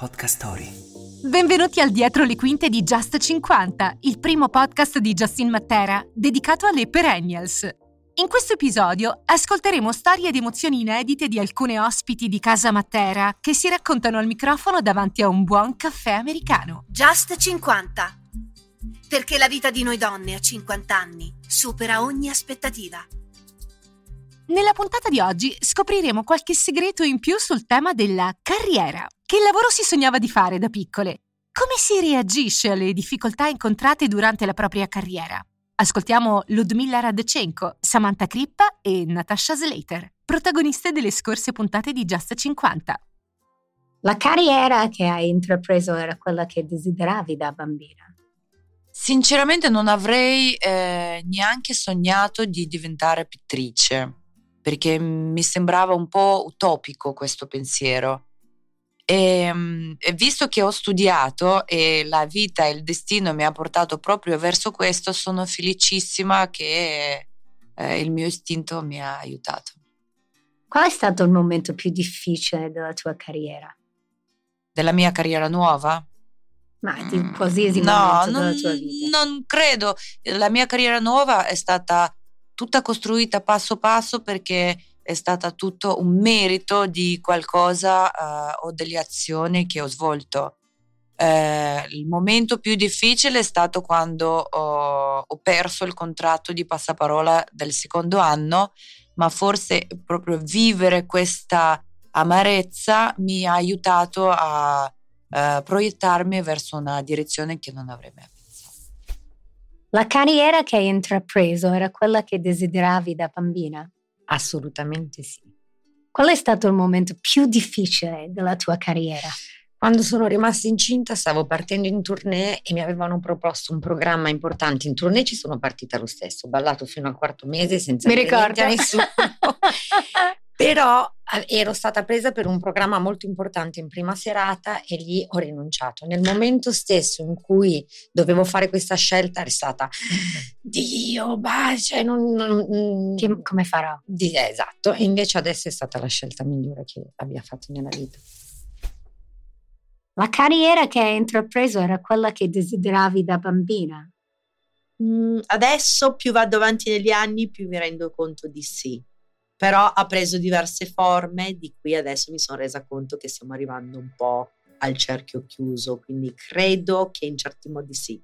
Podcast Story. Benvenuti al Dietro le quinte di Just 50, il primo podcast di Justin Matera dedicato alle perennials. In questo episodio ascolteremo storie ed emozioni inedite di alcune ospiti di casa Matera che si raccontano al microfono davanti a un buon caffè americano. Just 50. Perché la vita di noi donne a 50 anni supera ogni aspettativa. Nella puntata di oggi scopriremo qualche segreto in più sul tema della carriera. Che lavoro si sognava di fare da piccole? Come si reagisce alle difficoltà incontrate durante la propria carriera? Ascoltiamo Ludmilla Radchenko, Samantha Crippa e Natasha Slater, protagoniste delle scorse puntate di Just 50. La carriera che hai intrapreso era quella che desideravi da bambina? Sinceramente non avrei eh, neanche sognato di diventare pittrice perché mi sembrava un po' utopico questo pensiero. E, ehm, e, visto che ho studiato e la vita e il destino mi ha portato proprio verso questo, sono felicissima che eh, il mio istinto mi ha aiutato. Qual è stato il momento più difficile della tua carriera? Della mia carriera nuova? Ma di mm, qualsiasi no, momento non, della tua vita. Non credo. La mia carriera nuova è stata tutta costruita passo passo perché è stata tutto un merito di qualcosa uh, o delle azioni che ho svolto. Eh, il momento più difficile è stato quando ho, ho, perso il contratto di passaparola del secondo anno, ma forse proprio vivere questa amarezza mi ha aiutato a uh, proiettarmi verso una direzione che non avrei mai la carriera che hai intrapreso era quella che desideravi da bambina? Assolutamente sì. Qual è stato il momento più difficile della tua carriera? Quando sono rimasta incinta stavo partendo in tournée e mi avevano proposto un programma importante. In tournée ci sono partita lo stesso, ho ballato fino al quarto mese senza mi ricordo. nessuno. Però ero stata presa per un programma molto importante in prima serata e lì ho rinunciato. Nel momento stesso in cui dovevo fare questa scelta è stata Dio, bacia, non, non, mm, che, come farò? Di, esatto, e invece adesso è stata la scelta migliore che abbia fatto nella vita. La carriera che hai intrapreso era quella che desideravi da bambina? Mm, adesso più vado avanti negli anni più mi rendo conto di sì però ha preso diverse forme di cui adesso mi sono resa conto che stiamo arrivando un po' al cerchio chiuso, quindi credo che in certi modi sì.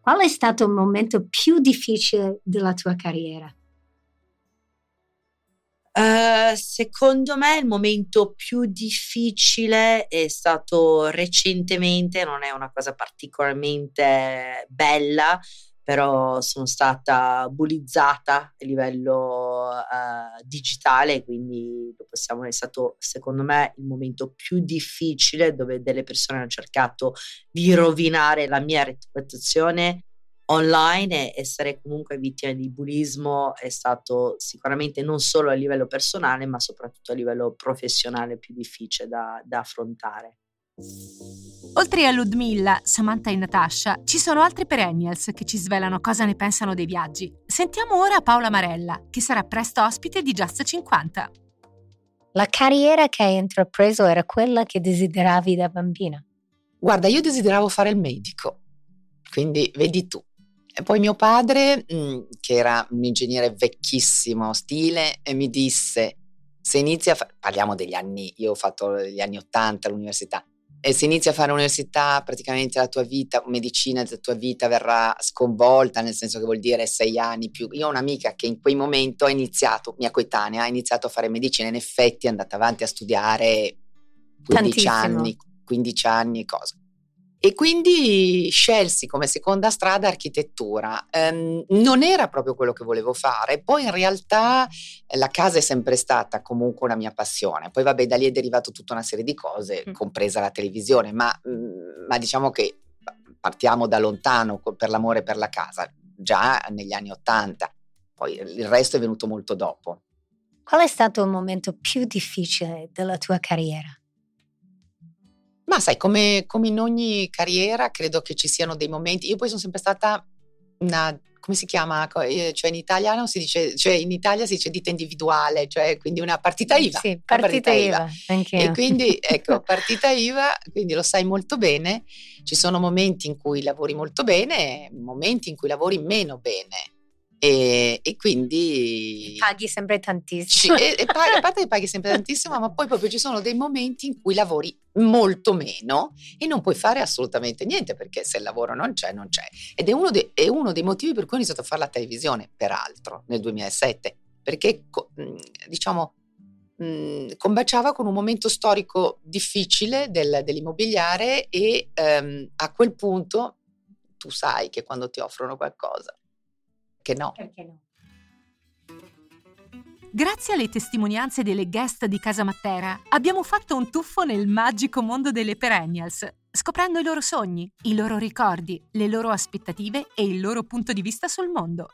Qual è stato il momento più difficile della tua carriera? Uh, secondo me il momento più difficile è stato recentemente, non è una cosa particolarmente bella, però sono stata bullizzata a livello uh, digitale, quindi possiamo, è stato secondo me il momento più difficile dove delle persone hanno cercato di rovinare la mia reputazione online e essere comunque vittima di bullismo è stato sicuramente non solo a livello personale ma soprattutto a livello professionale più difficile da, da affrontare. Oltre a Ludmilla, Samantha e Natasha, ci sono altri perennials che ci svelano cosa ne pensano dei viaggi. Sentiamo ora Paola Marella, che sarà presto ospite di Just 50. La carriera che hai intrapreso era quella che desideravi da bambina? Guarda, io desideravo fare il medico, quindi vedi tu. E poi mio padre, mm, che era un ingegnere vecchissimo stile, e mi disse, se inizi a fare, parliamo degli anni, io ho fatto gli anni 80 all'università, e se inizi a fare università, praticamente la tua vita, medicina, la tua vita verrà sconvolta, nel senso che vuol dire sei anni più. Io ho un'amica che in quel momento ha iniziato, mia coetanea, ha iniziato a fare medicina, in effetti è andata avanti a studiare 15 Tantissimo. anni, 15 anni e cose. E quindi scelsi come seconda strada architettura. Um, non era proprio quello che volevo fare, poi in realtà eh, la casa è sempre stata comunque una mia passione. Poi vabbè, da lì è derivato tutta una serie di cose, mm. compresa la televisione, ma, mm, ma diciamo che partiamo da lontano per l'amore per la casa, già negli anni Ottanta. Poi il resto è venuto molto dopo. Qual è stato il momento più difficile della tua carriera? Ma sai, come, come in ogni carriera, credo che ci siano dei momenti. Io poi sono sempre stata una come si chiama? Eh, cioè in italiano si dice, cioè in Italia si dice ditta individuale, cioè quindi una partita IVA. Sì, partita, partita IVA. IVA. E quindi ecco, partita IVA, quindi lo sai molto bene, ci sono momenti in cui lavori molto bene, momenti in cui lavori meno bene. E, e, quindi paghi sempre tantissimo. Ci, e, e paghi, a parte che paghi sempre tantissimo, ma poi proprio ci sono dei momenti in cui lavori molto meno e non puoi fare assolutamente niente perché se il lavoro non c'è, non c'è. Ed è uno, de, è uno dei motivi per cui ho iniziato a fare la televisione, peraltro, nel 2007, perché diciamo combaciava con un momento storico difficile del, dell'immobiliare e um, a quel punto tu sai che quando ti offrono qualcosa perché no? Perché no? Grazie alle testimonianze delle guest di Casa Matera abbiamo fatto un tuffo nel magico mondo delle perennials, scoprendo i loro sogni, i loro ricordi, le loro aspettative e il loro punto di vista sul mondo.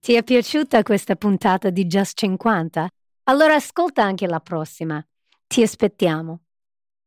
Ti è piaciuta questa puntata di Just 50? Allora ascolta anche la prossima. Ti aspettiamo.